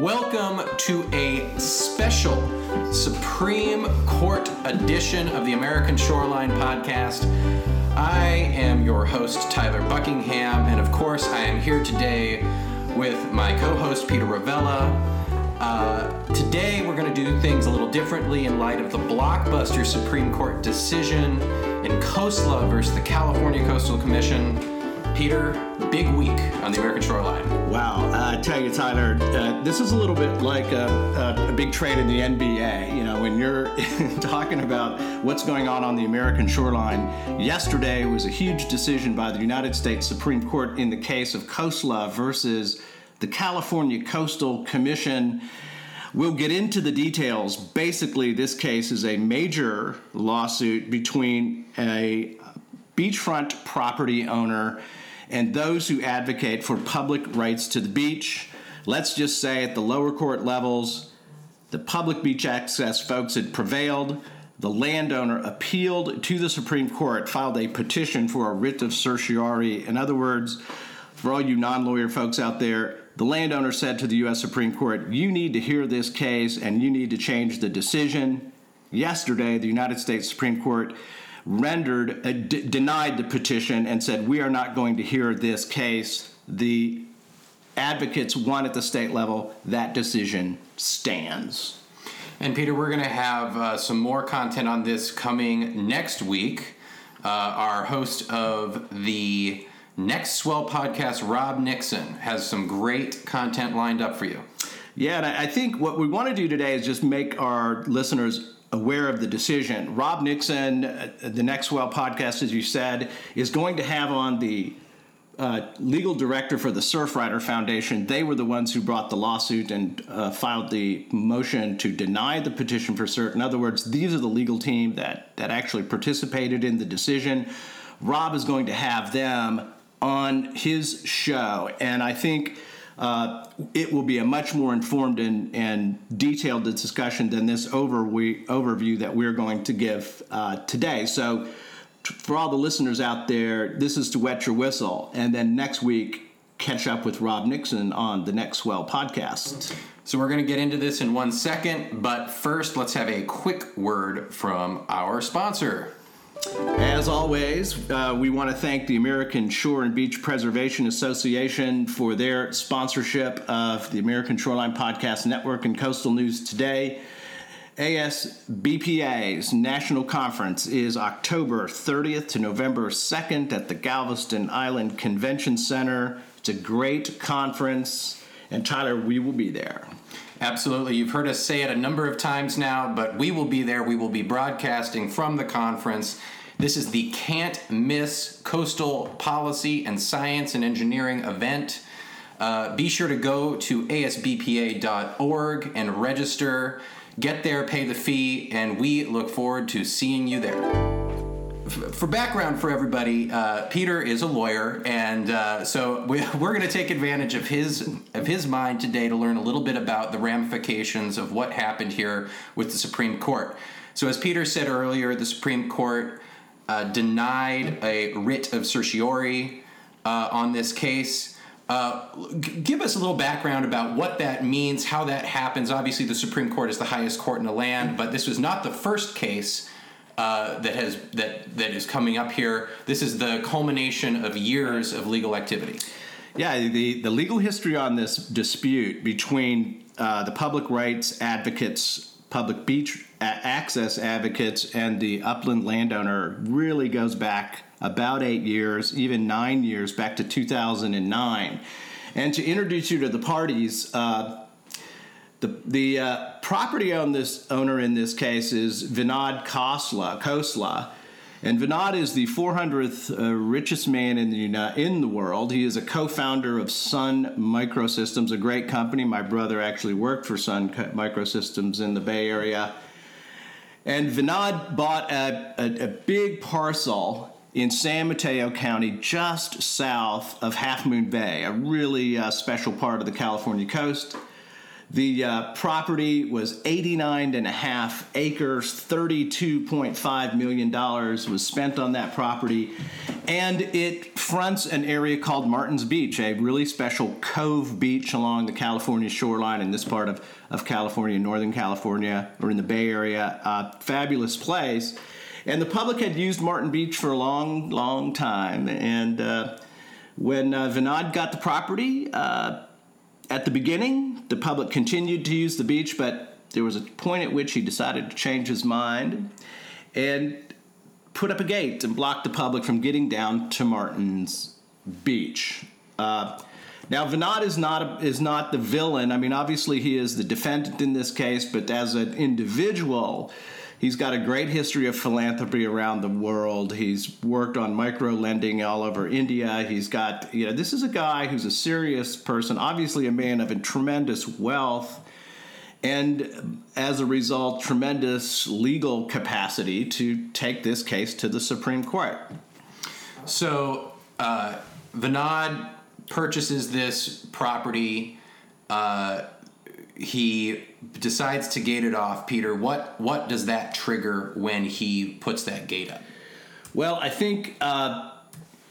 Welcome to a special Supreme Court edition of the American Shoreline Podcast. I am your host, Tyler Buckingham, and of course, I am here today with my co host, Peter Ravella. Uh, today, we're going to do things a little differently in light of the blockbuster Supreme Court decision in Khosla versus the California Coastal Commission. Peter, big week on the American shoreline. Wow, uh, I tell you, Tyler, uh, this is a little bit like a, a, a, big trade in the NBA. You know, when you're talking about what's going on on the American shoreline, yesterday was a huge decision by the United States Supreme Court in the case of Khosla versus the California Coastal Commission. We'll get into the details. Basically, this case is a major lawsuit between a beachfront property owner and those who advocate for public rights to the beach. Let's just say at the lower court levels, the public beach access folks had prevailed. The landowner appealed to the Supreme Court, filed a petition for a writ of certiorari. In other words, for all you non lawyer folks out there, the landowner said to the U.S. Supreme Court, You need to hear this case and you need to change the decision. Yesterday, the United States Supreme Court rendered, uh, d- denied the petition and said, We are not going to hear this case. The advocates won at the state level. That decision stands. And Peter, we're going to have uh, some more content on this coming next week. Uh, our host of the Next Swell podcast, Rob Nixon, has some great content lined up for you. Yeah, and I think what we want to do today is just make our listeners aware of the decision. Rob Nixon, uh, the Next Swell podcast, as you said, is going to have on the uh, legal director for the Surfrider Foundation. They were the ones who brought the lawsuit and uh, filed the motion to deny the petition for cert. In other words, these are the legal team that, that actually participated in the decision. Rob is going to have them on his show, and I think uh, it will be a much more informed and, and detailed discussion than this overview that we're going to give uh, today. So, for all the listeners out there, this is to wet your whistle. And then next week, catch up with Rob Nixon on the Next Swell podcast. So, we're going to get into this in one second, but first, let's have a quick word from our sponsor. As always, uh, we want to thank the American Shore and Beach Preservation Association for their sponsorship of the American Shoreline Podcast Network and Coastal News Today. ASBPA's national conference is October 30th to November 2nd at the Galveston Island Convention Center. It's a great conference, and Tyler, we will be there. Absolutely. You've heard us say it a number of times now, but we will be there. We will be broadcasting from the conference. This is the can't miss coastal policy and science and engineering event. Uh, be sure to go to asbpa.org and register. Get there, pay the fee, and we look forward to seeing you there for background for everybody, uh, Peter is a lawyer, and uh, so we, are going to take advantage of his of his mind today to learn a little bit about the ramifications of what happened here with the Supreme Court. So, as Peter said earlier, the Supreme Court uh, denied a writ of certiorari uh, on this case. Uh, g- give us a little background about what that means, how that happens. Obviously, the Supreme Court is the highest court in the land, but this was not the first case uh, that has that that is coming up here. This is the culmination of years of legal activity. Yeah, the, the legal history on this dispute between uh, the public rights advocates, public beach access advocates, and the upland landowner really goes back about eight years, even nine years, back to 2009. And to introduce you to the parties, uh, the, the uh, property on this owner in this case is Vinod Khosla. And Vinod is the 400th uh, richest man in the, in the world. He is a co founder of Sun Microsystems, a great company. My brother actually worked for Sun Microsystems in the Bay Area. And Vinod bought a, a, a big parcel in San Mateo County, just south of Half Moon Bay, a really uh, special part of the California coast. The uh, property was 89 and a half acres, $32.5 million was spent on that property, and it fronts an area called Martin's Beach, a really special cove beach along the California shoreline in this part of, of California, Northern California, or in the Bay Area. Uh, fabulous place. And the public had used Martin Beach for a long, long time. And uh, when uh, Vinod got the property, uh, at the beginning, the public continued to use the beach, but there was a point at which he decided to change his mind and put up a gate and block the public from getting down to Martin's Beach. Uh, now, Vinod is not a, is not the villain. I mean, obviously he is the defendant in this case, but as an individual, he's got a great history of philanthropy around the world. He's worked on micro lending all over India. He's got you know this is a guy who's a serious person, obviously a man of a tremendous wealth and as a result, tremendous legal capacity to take this case to the Supreme Court. So, uh, Vinod purchases this property. Uh, he decides to gate it off. Peter, what what does that trigger when he puts that gate up? Well, I think. Uh,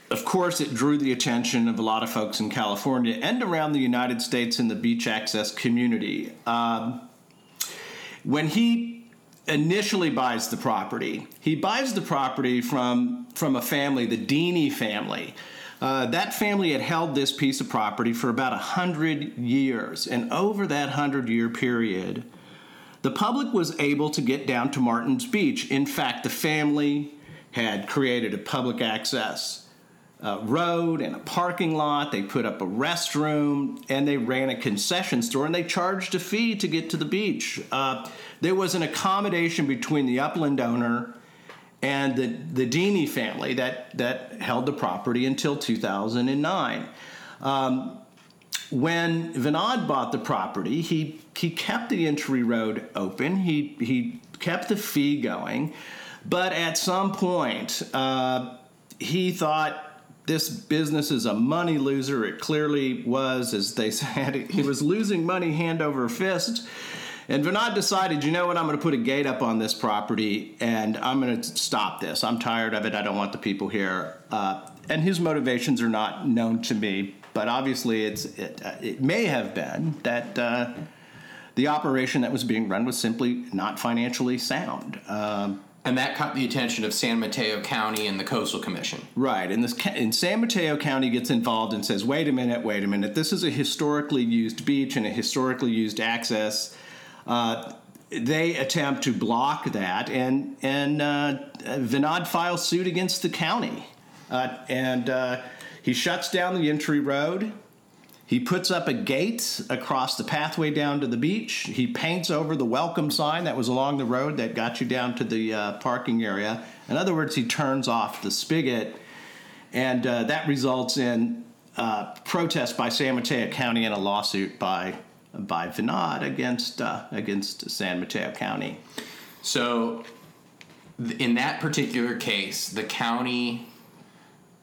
of course, it drew the attention of a lot of folks in California and around the United States in the beach access community. Um, when he initially buys the property, he buys the property from, from a family, the Deeney family. Uh, that family had held this piece of property for about a 100 years. And over that 100 year period, the public was able to get down to Martin's Beach. In fact, the family had created a public access uh, road and a parking lot. They put up a restroom and they ran a concession store and they charged a fee to get to the beach. Uh, there was an accommodation between the upland owner and the, the Deeney family that, that held the property until 2009. Um, when Vinod bought the property, he, he kept the entry road open, he, he kept the fee going, but at some point, uh, he thought this business is a money loser. It clearly was, as they said, he was losing money hand over fist. And Vinod decided, you know what, I'm going to put a gate up on this property and I'm going to stop this. I'm tired of it. I don't want the people here. Uh, and his motivations are not known to me, but obviously it's it, uh, it may have been that uh, the operation that was being run was simply not financially sound. Um, and that caught the attention of San Mateo County and the Coastal Commission. Right, and this and San Mateo County gets involved and says, "Wait a minute, wait a minute. This is a historically used beach and a historically used access." Uh, they attempt to block that, and and uh, Vinod files suit against the county, uh, and uh, he shuts down the entry road. He puts up a gate across the pathway down to the beach. He paints over the welcome sign that was along the road that got you down to the uh, parking area. In other words, he turns off the spigot, and that results in uh, protest by San Mateo County and a lawsuit by by Vinod against uh, against San Mateo County. So, in that particular case, the county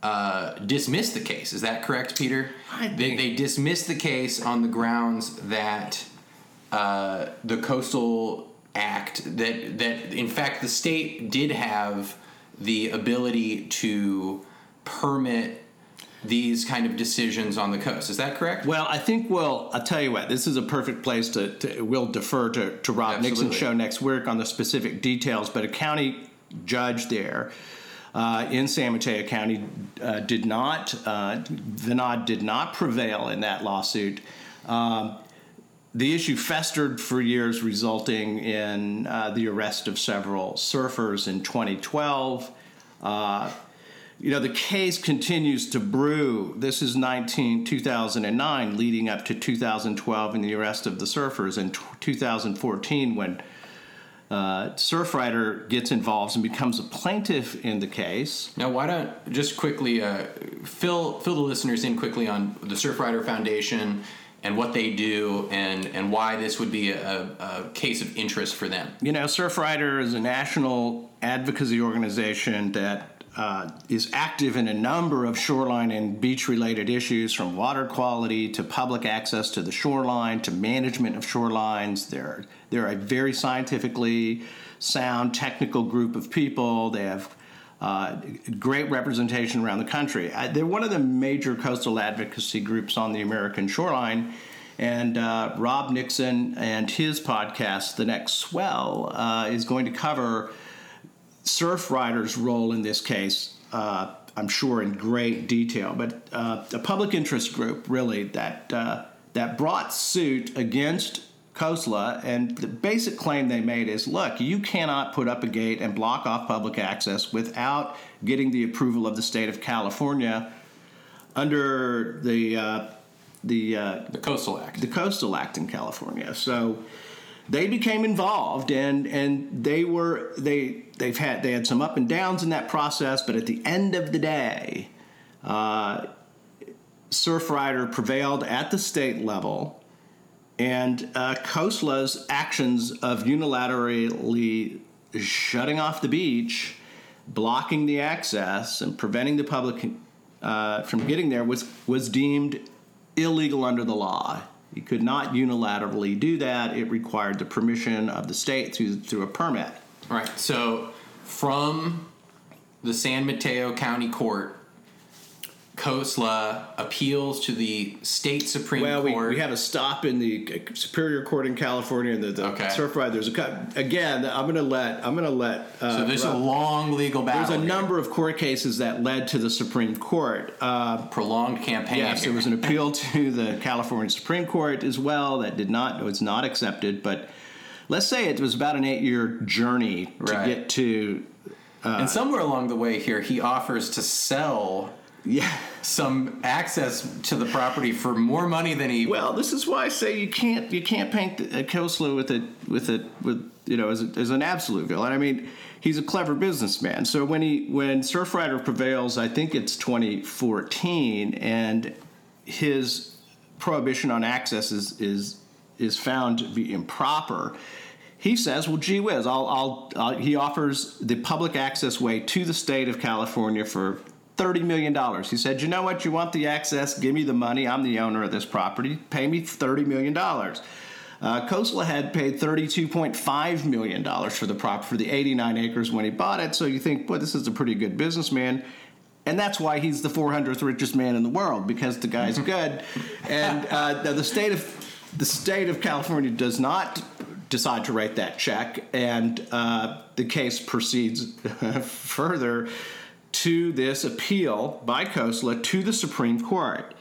uh, dismissed the case. Is that correct, Peter? They, they dismissed the case on the grounds that uh, the Coastal Act that that in fact the state did have the ability to permit these kind of decisions on the coast. Is that correct? Well, I think we'll. I'll tell you what. This is a perfect place to. to we'll defer to, to Rob Absolutely. Nixon's show next week on the specific details. But a county judge there uh, in San Mateo County uh, did not, uh, Vinod did not prevail in that lawsuit. Um, the issue festered for years, resulting in uh, the arrest of several surfers in 2012. Uh, you know, the case continues to brew. This is 19, 2009, leading up to 2012 and the arrest of the surfers, in 2014 when uh, Surfrider gets involved and becomes a plaintiff in the case. Now, why don't just quickly uh, fill fill the listeners in quickly on the Surfrider Foundation and what they do and and why this would be a, a case of interest for them. You know, Surfrider is a national advocacy organization that uh, is active in a number of shoreline and beach related issues from water quality to public access to the shoreline to management of shorelines. They're, they're a very scientifically sound technical group of people. They have Uh, great representation around the country. I, they're one of the major coastal advocacy groups on the American shoreline. And uh, Rob Nixon and his podcast, The Next Swell, uh, is going to cover Surfrider's role in this case, uh, I'm sure, in great detail. But uh, a public interest group, really, that, uh, that brought suit against Khosla, and the basic claim they made is look, you cannot put up a gate and block off public access without getting the approval of the state of California under the uh, the uh, the Coastal Act. The Coastal Act in California. So they became involved, and and they were they they've had they had some up and downs in that process, but at the end of the day, uh, Surfrider prevailed at the state level. And uh, actions of unilaterally shutting off the beach, blocking the access, and preventing the public uh, from getting there was, was deemed illegal under the law. You could not unilaterally do that. It required the permission of the state through, through a permit. Right. So from the San Mateo County Court, Khosla appeals to the state Supreme well, Court. Well, we, we, had a stop in the Superior Court in California, and the, the okay. Surfrider. There's a again. I'm going to let. I'm going to let. Uh, so there's Rob, a long legal battle. There's a here. number of court cases that led to the Supreme Court. Uh, Prolonged campaign. Yes, here. there was an appeal to the California Supreme Court as well that did not was not accepted. But let's say it was about an eight year journey to right. get to. Uh, and somewhere along the way here, he offers to sell yeah. Some access to the property for more money than he well this is why i say you can't you can't paint a Khosla with a with a with you know as, a, as an absolute villain. I mean he's a clever businessman. So when he when surfrider prevails i think it's 2014 and his prohibition on access is is is found to be improper he says, "Well, gee whiz, I'll, I'll, I'll, he offers the public access way to the state of California for $30 million. He said, You know what? You want the access? Give me the money. I'm the owner of this property. Pay me $30 million. Uh, had paid $32.5 million for the prop for the 89 acres when he bought it. So you think, boy, this is a pretty good businessman. And that's why he's the 400th richest man in the world because the guy's good. and uh, the state of the state of California does not decide to write that check, and uh, the case proceeds further to this appeal by Khosla to the Supreme Court.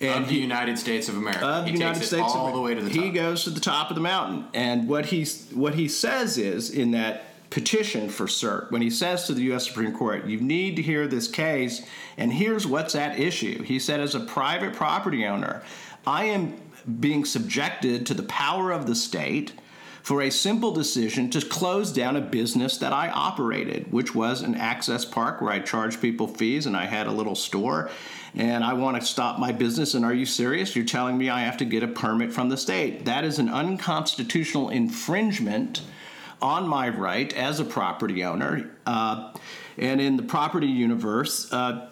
And of the he, United States of America. Of he the United States all of, the way to the top. he goes to the top of the mountain. And what he, what he says is in that petition for cert, when he says to the U.S. Supreme Court, you need to hear this case, and here's what's at issue. He said, as a private property owner, I am being subjected to the power of the state for a simple decision to close down a business that I operated, which was an access park where I charged people fees and I had a little store. And I want to stop my business. And are you serious? You're telling me I have to get a permit from the state. That is an unconstitutional infringement on my right as a property owner. Uh, and in the property universe, uh,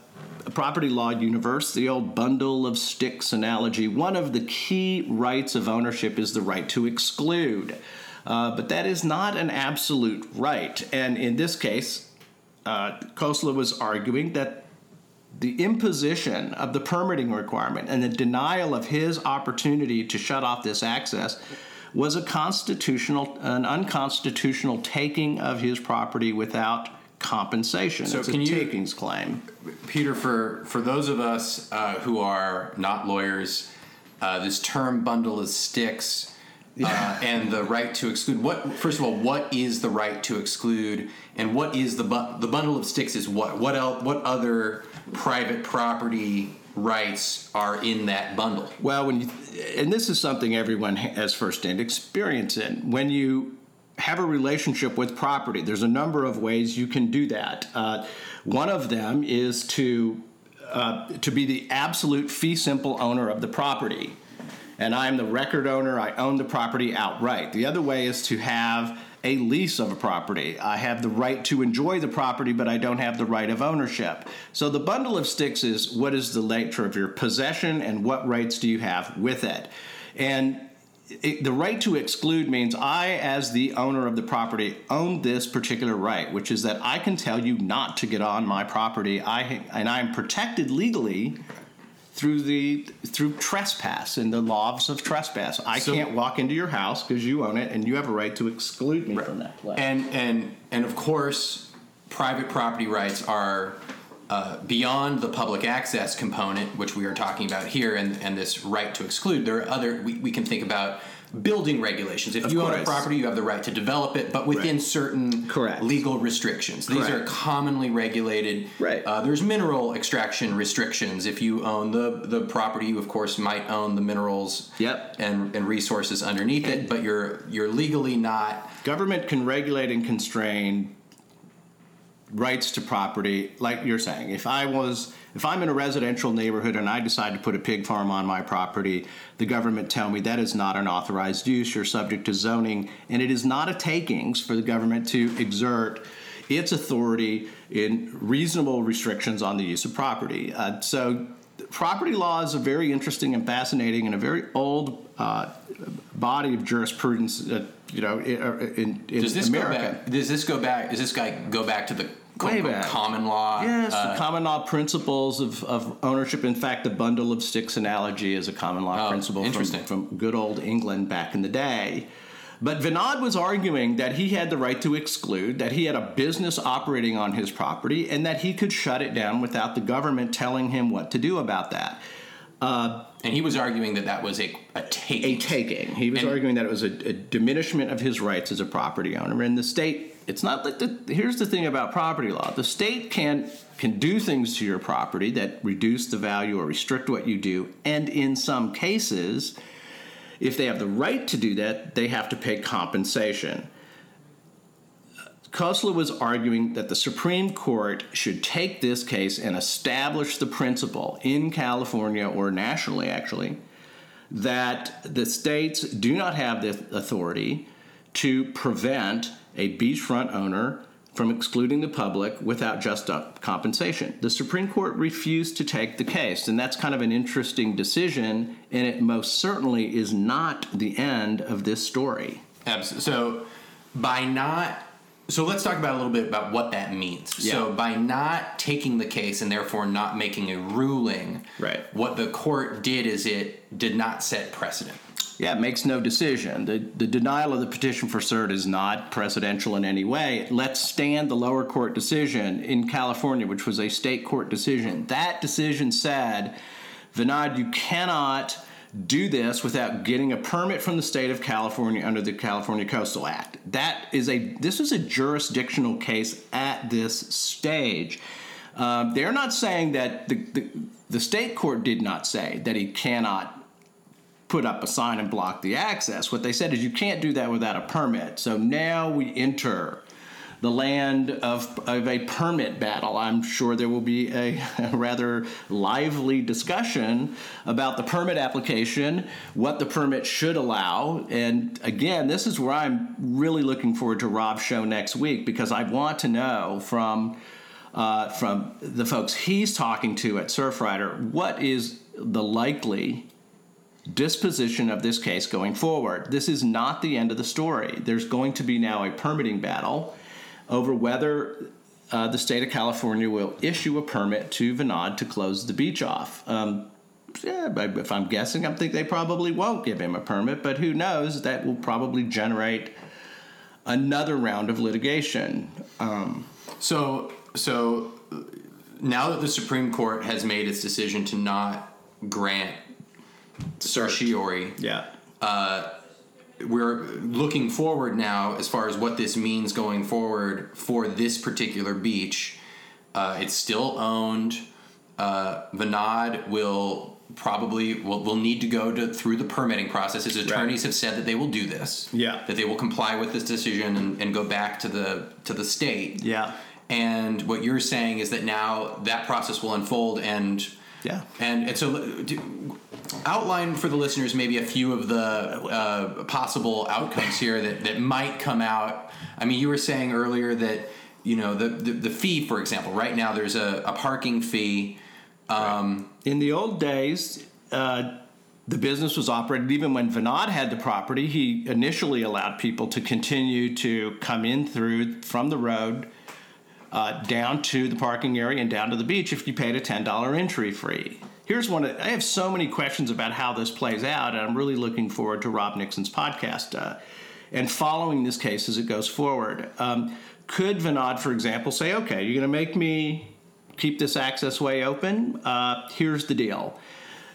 property law universe, the old bundle of sticks analogy, one of the key rights of ownership is the right to exclude. Uh, but that is not an absolute right. And in this case, uh, Khosla was arguing that the imposition of the permitting requirement and the denial of his opportunity to shut off this access was a constitutional, an unconstitutional taking of his property without compensation. So it's can a you, takings claim. Peter, for, for those of us uh, who are not lawyers, uh, this term bundle of sticks uh, and the right to exclude. What first of all, what is the right to exclude, and what is the bu- the bundle of sticks? Is what what else? What other private property rights are in that bundle? Well, when you and this is something everyone has firsthand experience in when you have a relationship with property. There's a number of ways you can do that. Uh, one of them is to uh, to be the absolute fee simple owner of the property and I'm the record owner. I own the property outright. The other way is to have a lease of a property. I have the right to enjoy the property, but I don't have the right of ownership. So the bundle of sticks is what is the nature of your possession and what rights do you have with it. And it, the right to exclude means I, as the owner of the property, own this particular right, which is that I can tell you not to get on my property. I and I'm protected legally through the through trespass and the laws of trespass. I So- can't walk into your house because you own it, and you have a right to exclude me from that place. And and and of course, private property rights are uh, beyond the public access component, which we are talking about here, and and this right to exclude. There are other we, we can think about building regulations. If Of you own a property, you have the right to develop it, but within Right. certain Correct. legal restrictions. These are commonly regulated. Right. Uh, there's mineral extraction restrictions. If you own the the property, you of course might own the minerals. Yep. And and resources underneath it, but you're you're legally not. Government can regulate and constrain rights to property, like you're saying. If I was, if I'm in a residential neighborhood and I decide to put a pig farm on my property, the government tell me that is not an authorized use. You're subject to zoning, and it is not a takings for the government to exert its authority in reasonable restrictions on the use of property. Uh, so. Property law is a very interesting and fascinating and a very old uh, body of jurisprudence. Uh, you know, in, in, in Does this America. go back? Does this go back? Does this guy go back to the quote, Way unquote back. common law? Yes, Uh, the common law principles of, of ownership. In fact, the bundle of sticks analogy is a common law Oh, principle from, from good old England back in the day. But Vinod was arguing that he had the right to exclude, that he had a business operating on his property, and that he could shut it down without the government telling him what to do about that. and he was arguing that that was a a taking. a taking. He was And- arguing that it was a, a diminishment of his rights as a property owner. And the state, it's not like the. Here's the thing about property law: the state can can do things to your property that reduce the value or restrict what you do, and in some cases, if they have the right to do that, they have to pay compensation. Khosla was arguing that the Supreme Court should take this case and establish the principle in California or nationally, actually, that the states do not have the authority to prevent a beachfront owner from excluding the public without just compensation. The Supreme Court refused to take the case, and that's kind of an interesting decision, and it most certainly is not the end of this story. Abs- So by not so let's talk about a little bit about what that means. So by not taking the case and therefore not making a ruling, Right. what the court did is it did not set precedent. Yeah, it makes no decision. The, the denial of the petition for cert is not precedential in any way. Let's stand the lower court decision in California, which was a state court decision. That decision said, Vinod, you cannot do this without getting a permit from the state of California under the California Coastal Act. That is a this is a jurisdictional case at this stage. Um, they're not saying that the, the the state court did not say that he cannot put up a sign and block the access. What they said is you can't do that without a permit. So now we enter the land of, of a permit battle. I'm sure there will be a, rather lively discussion about the permit application, what the permit should allow. And again, this is where I'm really looking forward to Rob's show next week because I want to know from uh, from the folks he's talking to at Surfrider what is the likely disposition of this case going forward. This is not the end of the story. There's going to be now a permitting battle over whether uh, the state of California will issue a permit to Vinod to close the beach off. Um, yeah, if I'm guessing, I think they probably won't give him a permit, but who knows? That will probably generate another round of litigation. Um, So, so now that the Supreme Court has made its decision to not grant certiorari, yeah. we're looking forward now as far as what this means going forward for this particular beach. Uh, it's still owned. Uh, Vinod will probably will, will need to go to through the permitting process. His attorneys have said that they will do this. Yeah. That they will comply with this decision and, and go back to the to the state. Yeah. And what you're saying is that now that process will unfold and Yeah. and and so do, outline for the listeners maybe a few of the uh, possible outcomes here that that might come out. I mean, you were saying earlier that you know the the, the fee, for example, right now there's a, a parking fee. Um, In the old days, uh, the business was operated even when Vinod had the property. He initially allowed people to continue to come in through from the road uh, down to the parking area and down to the beach if you paid a $10 entry fee. Here's one. I have so many questions about how this plays out, and I'm really looking forward to Rob Nixon's podcast uh, and following this case as it goes forward. Um, could Vinod, for example, say, okay, you're going to make me keep this access way open? Uh, here's the deal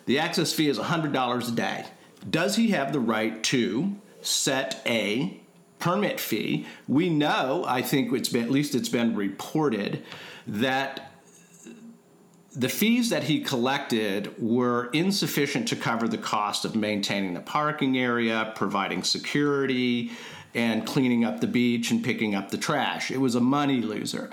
the access fee is $100 a day. Does he have the right to set a permit fee? We know, I think it's been, at least it's been reported, that the fees that he collected were insufficient to cover the cost of maintaining the parking area, providing security, and cleaning up the beach and picking up the trash. It was a money loser.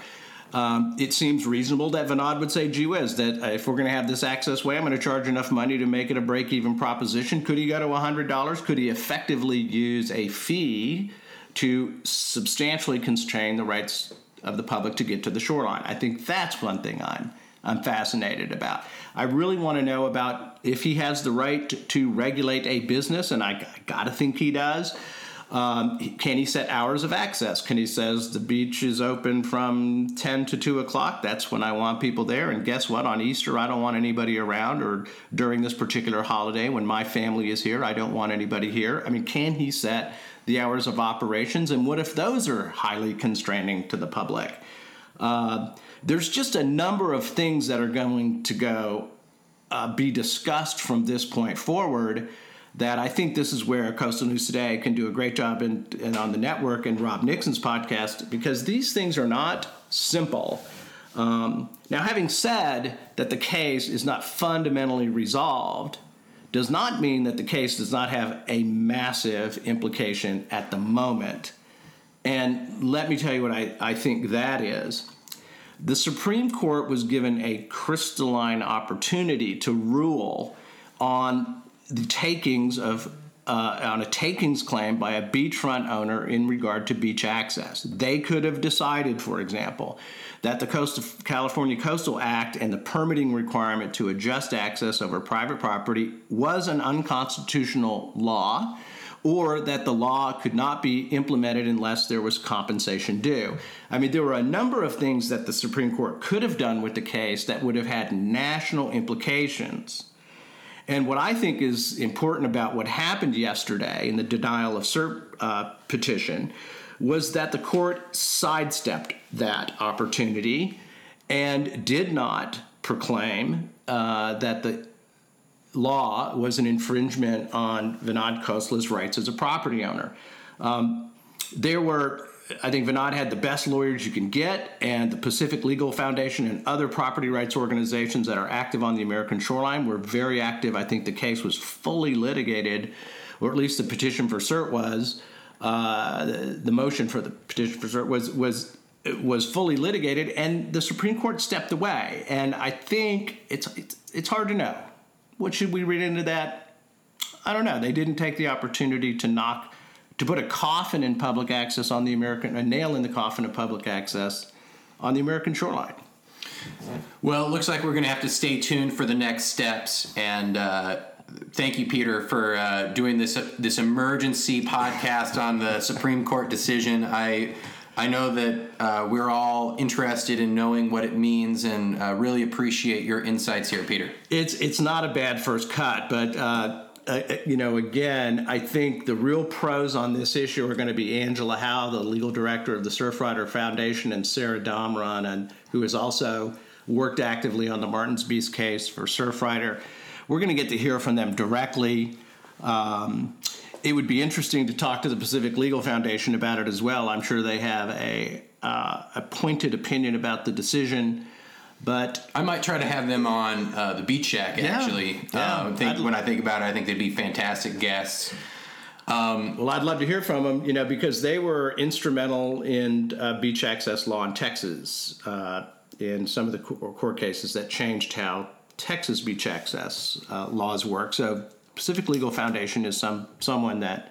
Um, it seems reasonable that Vinod would say, gee whiz, that if we're going to have this access way, I'm going to charge enough money to make it a break even proposition. Could he go to $100? Could he effectively use a fee to substantially constrain the rights of the public to get to the shoreline? I think that's one thing I'm, I'm fascinated about. I really want to know about if he has the right to, regulate a business, and I, I got to think he does. Um, can he set hours of access? Can he says the beach is open from 10 to 2 o'clock? That's when I want people there. And guess what? On Easter, I don't want anybody around, or during this particular holiday when my family is here, I don't want anybody here. I mean, can he set the hours of operations? And what if those are highly constraining to the public? Uh, there's just a number of things that are going to go uh, be discussed from this point forward that I think this is where Coastal News Today can do a great job in, in on the network and Rob Nixon's podcast because these things are not simple. Um, now, having said that the case is not fundamentally resolved, does not mean that the case does not have a massive implication at the moment. And let me tell you what I, I think that is. The Supreme Court was given a crystalline opportunity to rule on the takings of uh, on a takings claim by a beachfront owner in regard to beach access. They could have decided, for example, that the Coast California Coastal Act and the permitting requirement to adjust access over private property was an unconstitutional law. Or that the law could not be implemented unless there was compensation due. I mean, there were a number of things that the Supreme Court could have done with the case that would have had national implications and what I think is important about what happened yesterday in the denial of cert uh, petition was that the court sidestepped that opportunity and did not proclaim uh, that the law was an infringement on Vinod Khosla's rights as a property owner. Um, there were I think Vinod had the best lawyers you can get, and the Pacific Legal Foundation and other property rights organizations that are active on the American shoreline were very active. I think the case was fully litigated, or at least the petition for cert was. Uh, the, motion for the petition for cert was was was fully litigated, and the Supreme Court stepped away. And I think it's it's, it's hard to know. What should we read into that? I don't know. They didn't take the opportunity to knock to put a coffin in public access on the American, a nail in the coffin of public access on the American shoreline. Well, it looks like we're going to have to stay tuned for the next steps. And uh, thank you, Peter, for uh, doing this uh, this emergency podcast on the Supreme Court decision. I I know that uh, we're all interested in knowing what it means, and uh, really appreciate your insights here, Peter. It's it's not a bad first cut, but uh, uh, you know, again, I think the real pros on this issue are going to be Angela Howe, the legal director of the Surfrider Foundation, and Sarah Damron, and who has also worked actively on the Martin's Beach case for Surfrider. We're going to get to hear from them directly. Um, it would be interesting to talk to the Pacific Legal Foundation about it as well. I'm sure they have a, uh, a pointed opinion about the decision. But I might try to have them on uh, the Beach Shack. Actually, yeah, uh, think, when I think about it, I think they'd be fantastic guests. Um, well, I'd love to hear from them, you know, because they were instrumental in uh, beach access law in Texas, uh, in some of the court cases that changed how Texas beach access uh, laws work. So, Pacific Legal Foundation is some someone that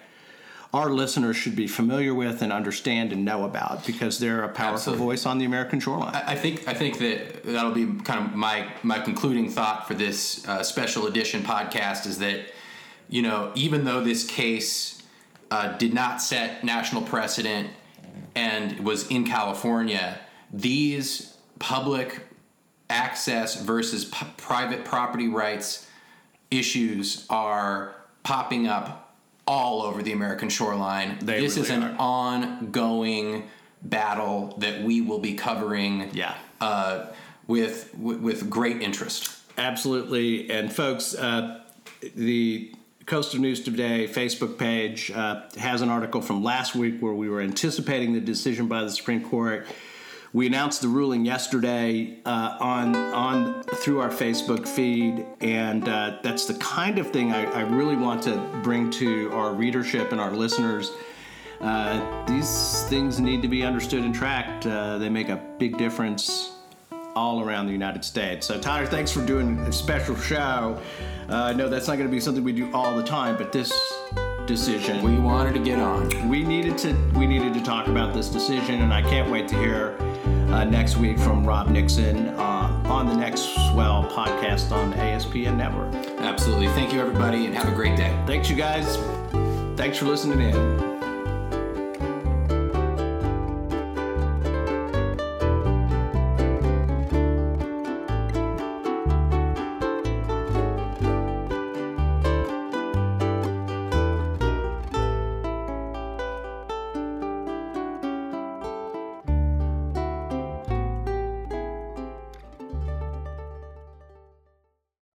our listeners should be familiar with and understand and know about because they're a powerful Absolutely. voice on the American shoreline. I, think I think that that'll be kind of my my concluding thought for this uh, special edition podcast is that you know, even though this case uh, did not set national precedent and was in California, these public access versus p- private property rights issues are popping up all over the American shoreline. They this is really an ongoing battle that we will be covering Yeah. uh, with, with with great interest. Absolutely. And folks, uh, the Coastal News Today Facebook page uh, has an article from last week where we were anticipating the decision by the Supreme Court. We announced the ruling yesterday uh, on on through our Facebook feed, and uh, that's the kind of thing I, I really want to bring to our readership and our listeners. Uh, these things need to be understood and tracked. Uh, they make a big difference all around the United States. So, Tyler, thanks for doing a special show. Uh, I know that's not going to be something we do all the time, but this decision We wanted to get on. we needed to we needed to talk about this decision, and I can't wait to hear uh, next week from Rob Nixon uh, on the next Swell podcast on the ASPN network. Absolutely. Thank you, everybody, and have a great day. Thanks, you guys. Thanks for listening in.